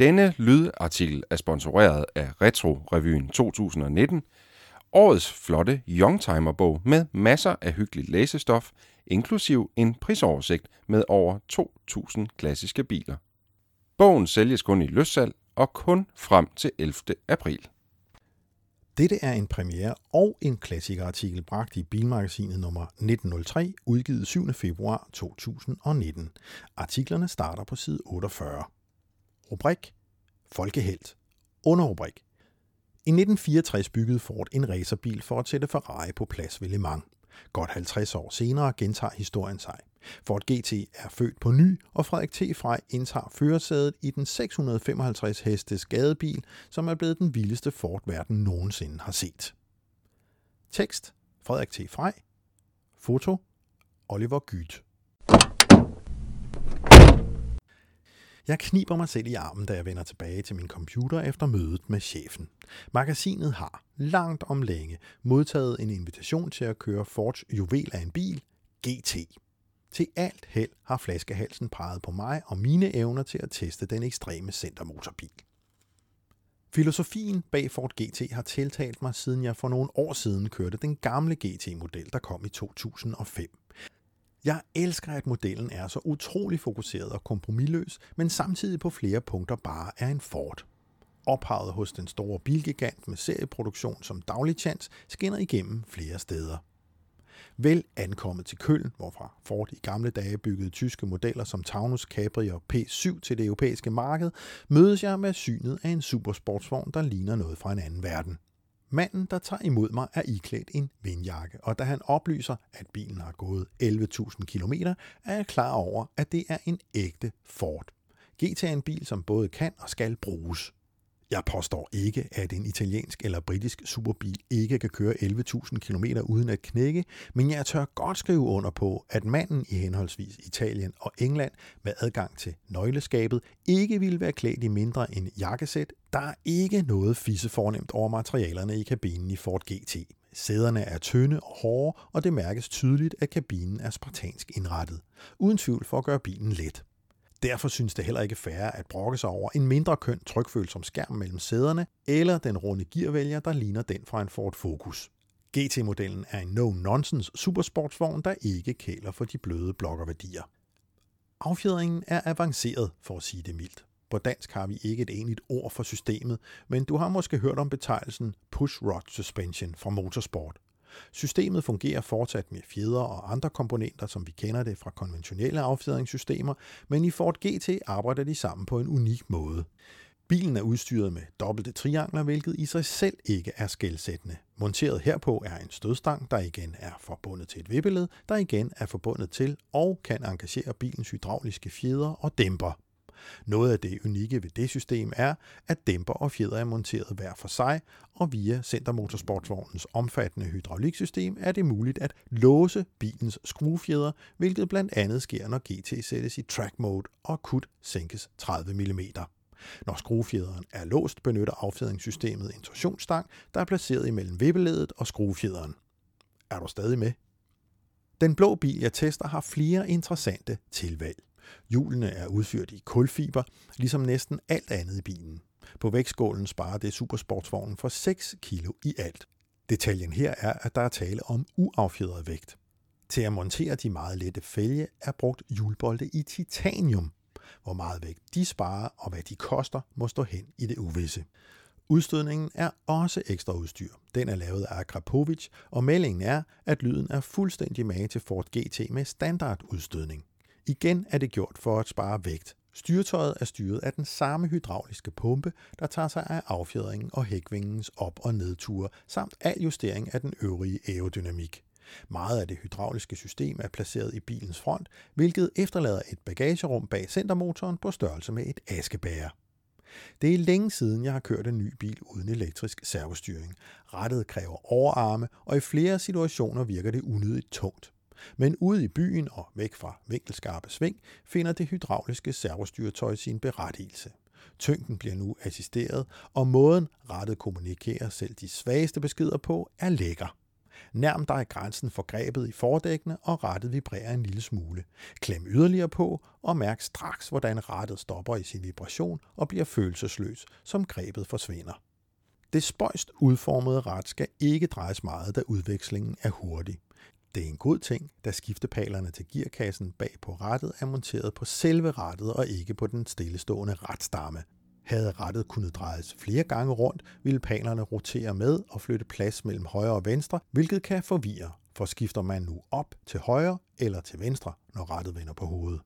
Denne lydartikel er sponsoreret af Retro Revyen 2019, årets flotte Youngtimer-bog med masser af hyggeligt læsestof, inklusiv en prisoversigt med over 2.000 klassiske biler. Bogen sælges kun i løssalg og kun frem til 11. april. Dette er en premiere og en klassikerartikel bragt i Bilmagasinet nummer 1903, udgivet 7. februar 2019. Artiklerne starter på side 48. Rubrik Folkehelt. Underrubrik. I 1964 byggede Ford en racerbil for at sætte Ferrari på plads ved Le Mans. Godt 50 år senere gentager historien sig. Ford GT er født på ny, og Frederik T. Frey indtager førersædet i den 655 hestes gadebil, som er blevet den vildeste Ford verden nogensinde har set. Tekst Frederik T. Frey Foto Oliver Gyt Jeg kniber mig selv i armen, da jeg vender tilbage til min computer efter mødet med chefen. Magasinet har, langt om længe, modtaget en invitation til at køre Fords juvel af en bil, GT. Til alt held har flaskehalsen peget på mig og mine evner til at teste den ekstreme centermotorbil. Filosofien bag Ford GT har tiltalt mig, siden jeg for nogle år siden kørte den gamle GT-model, der kom i 2005. Jeg elsker, at modellen er så utrolig fokuseret og kompromilløs, men samtidig på flere punkter bare er en Ford. Ophavet hos den store bilgigant med serieproduktion som chance skinner igennem flere steder. Vel ankommet til Køln, hvorfra Ford i gamle dage byggede tyske modeller som Taunus, Capri og P7 til det europæiske marked, mødes jeg med synet af en supersportsvogn, der ligner noget fra en anden verden. Manden, der tager imod mig, er iklædt en vindjakke, og da han oplyser, at bilen har gået 11.000 km, er jeg klar over, at det er en ægte Ford. GT er en bil, som både kan og skal bruges. Jeg påstår ikke, at en italiensk eller britisk superbil ikke kan køre 11.000 km uden at knække, men jeg tør godt skrive under på, at manden i henholdsvis Italien og England med adgang til nøgleskabet ikke ville være klædt i mindre end jakkesæt. Der er ikke noget fisse fornemt over materialerne i kabinen i Ford GT. Sæderne er tynde og hårde, og det mærkes tydeligt, at kabinen er spartansk indrettet. Uden tvivl for at gøre bilen let. Derfor synes det heller ikke færre at brokke sig over en mindre køn trykfølsom skærm mellem sæderne, eller den runde gearvælger, der ligner den fra en Ford Focus. GT-modellen er en no-nonsense supersportsvogn, der ikke kæler for de bløde blokkerværdier. Affjedringen er avanceret, for at sige det mildt. På dansk har vi ikke et enligt ord for systemet, men du har måske hørt om betegnelsen push rod suspension fra motorsport. Systemet fungerer fortsat med fjeder og andre komponenter, som vi kender det fra konventionelle affjedringssystemer, men i Ford GT arbejder de sammen på en unik måde. Bilen er udstyret med dobbelte triangler, hvilket i sig selv ikke er skældsættende. Monteret herpå er en stødstang, der igen er forbundet til et vippeled, der igen er forbundet til og kan engagere bilens hydrauliske fjeder og dæmper. Noget af det unikke ved det system er, at dæmper og fjeder er monteret hver for sig, og via Centermotorsportsvognens omfattende hydrauliksystem er det muligt at låse bilens skruefjeder, hvilket blandt andet sker, når GT sættes i track mode og kut sænkes 30 mm. Når skruefjederen er låst, benytter affjedringssystemet en torsionsstang, der er placeret imellem vippeledet og skruefjederen. Er du stadig med? Den blå bil, jeg tester, har flere interessante tilvalg. Hjulene er udført i kulfiber, ligesom næsten alt andet i bilen. På vægtskålen sparer det supersportsvognen for 6 kg i alt. Detaljen her er, at der er tale om uaffjedret vægt. Til at montere de meget lette fælge er brugt hjulbolde i titanium. Hvor meget vægt de sparer og hvad de koster, må stå hen i det uvisse. Udstødningen er også ekstra udstyr. Den er lavet af Akrapovic, og meldingen er, at lyden er fuldstændig mage til Ford GT med standardudstødning. Igen er det gjort for at spare vægt. Styretøjet er styret af den samme hydrauliske pumpe, der tager sig af affjedringen og hækvingens op- og nedture, samt al justering af den øvrige aerodynamik. Meget af det hydrauliske system er placeret i bilens front, hvilket efterlader et bagagerum bag centermotoren på størrelse med et askebæger. Det er længe siden, jeg har kørt en ny bil uden elektrisk servostyring. Rettet kræver overarme, og i flere situationer virker det unødigt tungt. Men ude i byen og væk fra vinkelskarpe sving finder det hydrauliske servostyretøj sin berettigelse. Tyngden bliver nu assisteret, og måden rettet kommunikerer selv de svageste beskeder på er lækker. Nærm dig grænsen for grebet i fordækkene, og rettet vibrerer en lille smule. Klem yderligere på, og mærk straks, hvordan rettet stopper i sin vibration og bliver følelsesløs, som grebet forsvinder. Det spøjst udformede ret skal ikke drejes meget, da udvekslingen er hurtig. Det er en god ting, da skiftepalerne til gearkassen bag på rattet er monteret på selve rattet og ikke på den stillestående retstamme. Havde rattet kunnet drejes flere gange rundt, ville palerne rotere med og flytte plads mellem højre og venstre, hvilket kan forvirre, for skifter man nu op til højre eller til venstre, når rattet vender på hovedet.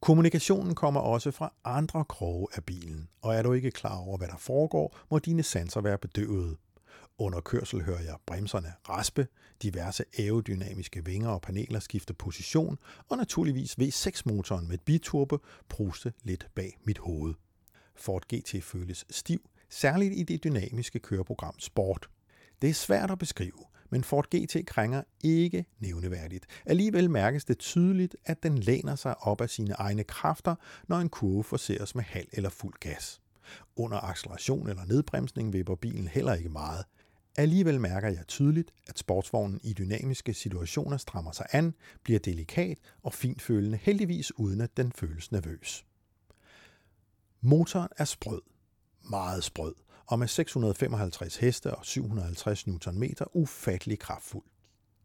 Kommunikationen kommer også fra andre kroge af bilen, og er du ikke klar over, hvad der foregår, må dine sanser være bedøvet. Under kørsel hører jeg bremserne raspe, diverse aerodynamiske vinger og paneler skifter position, og naturligvis V6-motoren med biturbo pruste lidt bag mit hoved. Ford GT føles stiv, særligt i det dynamiske køreprogram Sport. Det er svært at beskrive, men Ford GT krænger ikke nævneværdigt. Alligevel mærkes det tydeligt, at den læner sig op af sine egne kræfter, når en kurve forseres med halv eller fuld gas. Under acceleration eller nedbremsning vipper bilen heller ikke meget. Alligevel mærker jeg tydeligt, at sportsvognen i dynamiske situationer strammer sig an, bliver delikat og finfølende, heldigvis uden at den føles nervøs. Motoren er sprød, meget sprød, og med 655 heste og 750 Nm ufattelig kraftfuld.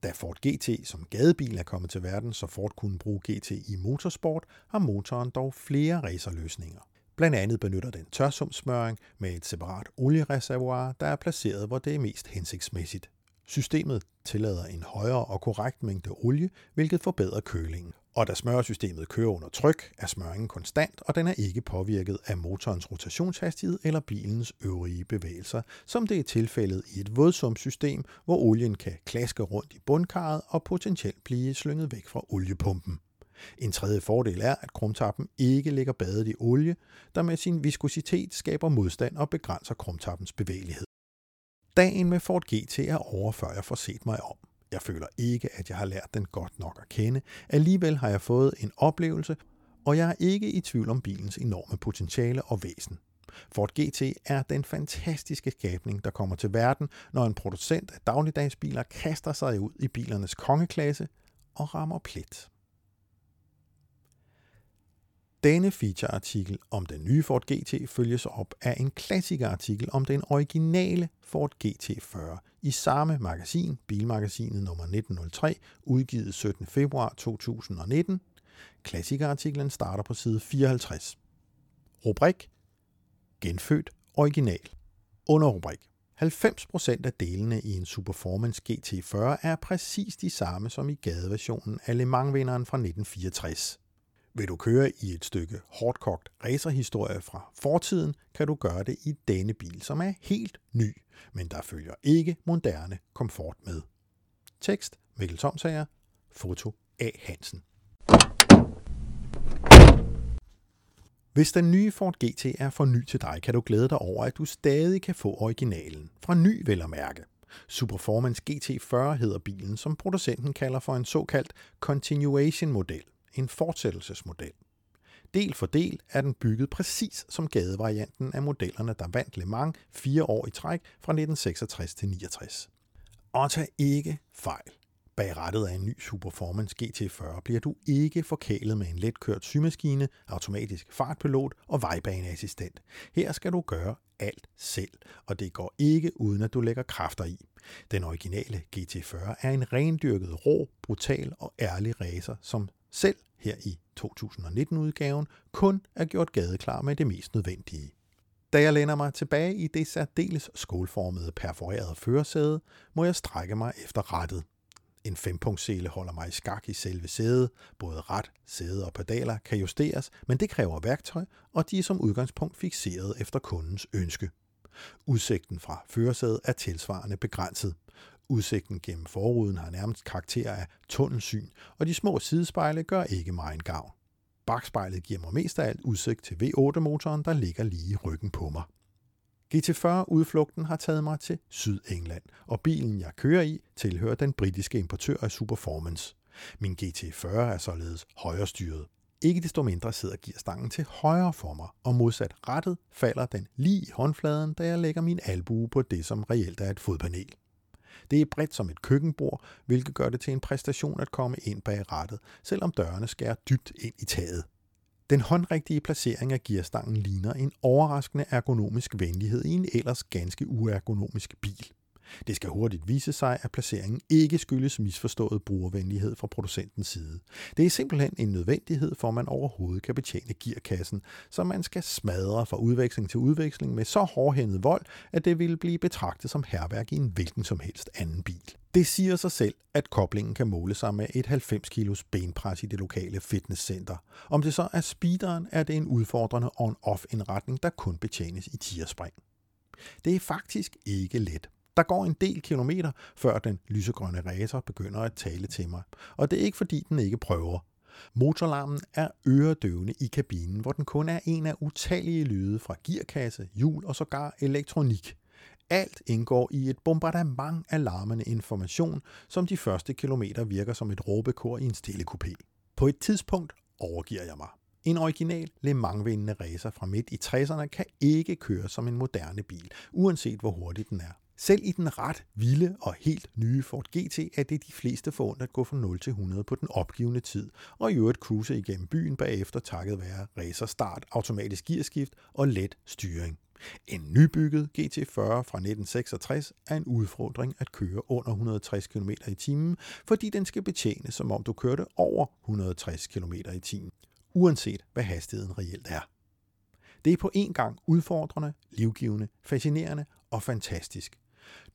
Da Ford GT som gadebil er kommet til verden, så Ford kunne bruge GT i motorsport, har motoren dog flere racerløsninger. Blandt andet benytter den tørsumsmøring med et separat oliereservoir, der er placeret, hvor det er mest hensigtsmæssigt. Systemet tillader en højere og korrekt mængde olie, hvilket forbedrer kølingen. Og da smøresystemet kører under tryk, er smøringen konstant, og den er ikke påvirket af motorens rotationshastighed eller bilens øvrige bevægelser, som det er tilfældet i et vådsumsystem, hvor olien kan klaske rundt i bundkarret og potentielt blive slynget væk fra oliepumpen. En tredje fordel er, at krumtappen ikke ligger badet i olie, der med sin viskositet skaber modstand og begrænser krumtappens bevægelighed. Dagen med Ford GT er over, før jeg får set mig om. Jeg føler ikke, at jeg har lært den godt nok at kende. Alligevel har jeg fået en oplevelse, og jeg er ikke i tvivl om bilens enorme potentiale og væsen. Ford GT er den fantastiske skabning, der kommer til verden, når en producent af dagligdagsbiler kaster sig ud i bilernes kongeklasse og rammer plet. Denne featureartikel om den nye Ford GT følges op af en klassikerartikel om den originale Ford GT40 i samme magasin, Bilmagasinet nummer 1903, udgivet 17. februar 2019. Klassikerartiklen starter på side 54. Rubrik Genfødt original. Underrubrik 90% af delene i en Superformance GT40 er præcis de samme som i gadeversionen af Le Mans-vinderen fra 1964. Vil du køre i et stykke hårdkogt racerhistorie fra fortiden, kan du gøre det i denne bil, som er helt ny, men der følger ikke moderne komfort med. Tekst Mikkel Tomsager, foto A. Hansen. Hvis den nye Ford GT er for ny til dig, kan du glæde dig over, at du stadig kan få originalen. Fra ny vel at mærke. Superformance GT40 hedder bilen, som producenten kalder for en såkaldt continuation-model – en fortsættelsesmodel. Del for del er den bygget præcis som gadevarianten af modellerne, der vandt Le Mans fire år i træk fra 1966 til 69. Og tag ikke fejl. Bag rettet af en ny Superformance GT40 bliver du ikke forkælet med en letkørt symaskine, automatisk fartpilot og vejbaneassistent. Her skal du gøre alt selv, og det går ikke uden at du lægger kræfter i. Den originale GT40 er en rendyrket, rå, brutal og ærlig racer, som selv her i 2019-udgaven kun er gjort gadeklar med det mest nødvendige. Da jeg læner mig tilbage i det særdeles skålformede perforerede førersæde, må jeg strække mig efter rettet. En fempunktssele holder mig i skak i selve sædet. Både ret, sæde og pedaler kan justeres, men det kræver værktøj, og de er som udgangspunkt fixeret efter kundens ønske. Udsigten fra førersædet er tilsvarende begrænset. Udsigten gennem forruden har nærmest karakter af tunnelsyn, og de små sidespejle gør ikke mig en gavn. Bakspejlet giver mig mest af alt udsigt til V8-motoren, der ligger lige i ryggen på mig. GT40-udflugten har taget mig til Sydengland, og bilen, jeg kører i, tilhører den britiske importør af Superformance. Min GT40 er således højrestyret. Ikke desto mindre sidder gearstangen til højre for mig, og modsat rettet falder den lige i håndfladen, da jeg lægger min albue på det, som reelt er et fodpanel. Det er bredt som et køkkenbord, hvilket gør det til en præstation at komme ind bag rattet, selvom dørene skærer dybt ind i taget. Den håndrigtige placering af gearstangen ligner en overraskende ergonomisk venlighed i en ellers ganske uergonomisk bil. Det skal hurtigt vise sig, at placeringen ikke skyldes misforstået brugervenlighed fra producentens side. Det er simpelthen en nødvendighed, for at man overhovedet kan betjene gearkassen, så man skal smadre fra udveksling til udveksling med så hårdhændet vold, at det ville blive betragtet som herværk i en hvilken som helst anden bil. Det siger sig selv, at koblingen kan måle sig med et 90 kilos benpres i det lokale fitnesscenter. Om det så er speederen, er det en udfordrende on-off indretning, der kun betjenes i tierspring. Det er faktisk ikke let. Der går en del kilometer, før den lysegrønne racer begynder at tale til mig. Og det er ikke fordi, den ikke prøver. Motorlarmen er øredøvende i kabinen, hvor den kun er en af utallige lyde fra gearkasse, hjul og sågar elektronik. Alt indgår i et bombardement af larmende information, som de første kilometer virker som et råbekor i en stille kupé. På et tidspunkt overgiver jeg mig. En original Le Mans-vindende racer fra midt i 60'erne kan ikke køre som en moderne bil, uanset hvor hurtig den er. Selv i den ret vilde og helt nye Ford GT er det de fleste forundt at gå fra 0 til 100 på den opgivende tid, og i øvrigt cruise igennem byen bagefter takket være racer start, automatisk gearskift og let styring. En nybygget GT40 fra 1966 er en udfordring at køre under 160 km i timen, fordi den skal betjene som om du kørte over 160 km i timen, uanset hvad hastigheden reelt er. Det er på en gang udfordrende, livgivende, fascinerende og fantastisk.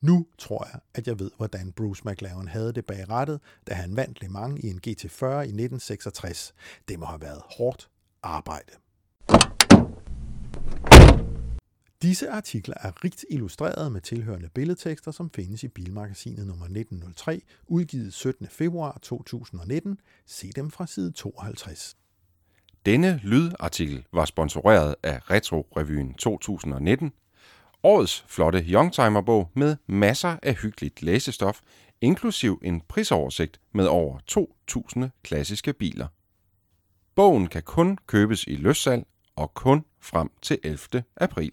Nu tror jeg, at jeg ved, hvordan Bruce McLaren havde det bag rattet, da han vandt Le Mans i en GT40 i 1966. Det må have været hårdt arbejde. Disse artikler er rigt illustreret med tilhørende billedtekster, som findes i Bilmagasinet nummer 1903, udgivet 17. februar 2019. Se dem fra side 52. Denne lydartikel var sponsoreret af Retro Revyen 2019, årets flotte Youngtimer-bog med masser af hyggeligt læsestof, inklusiv en prisoversigt med over 2.000 klassiske biler. Bogen kan kun købes i løssalg og kun frem til 11. april.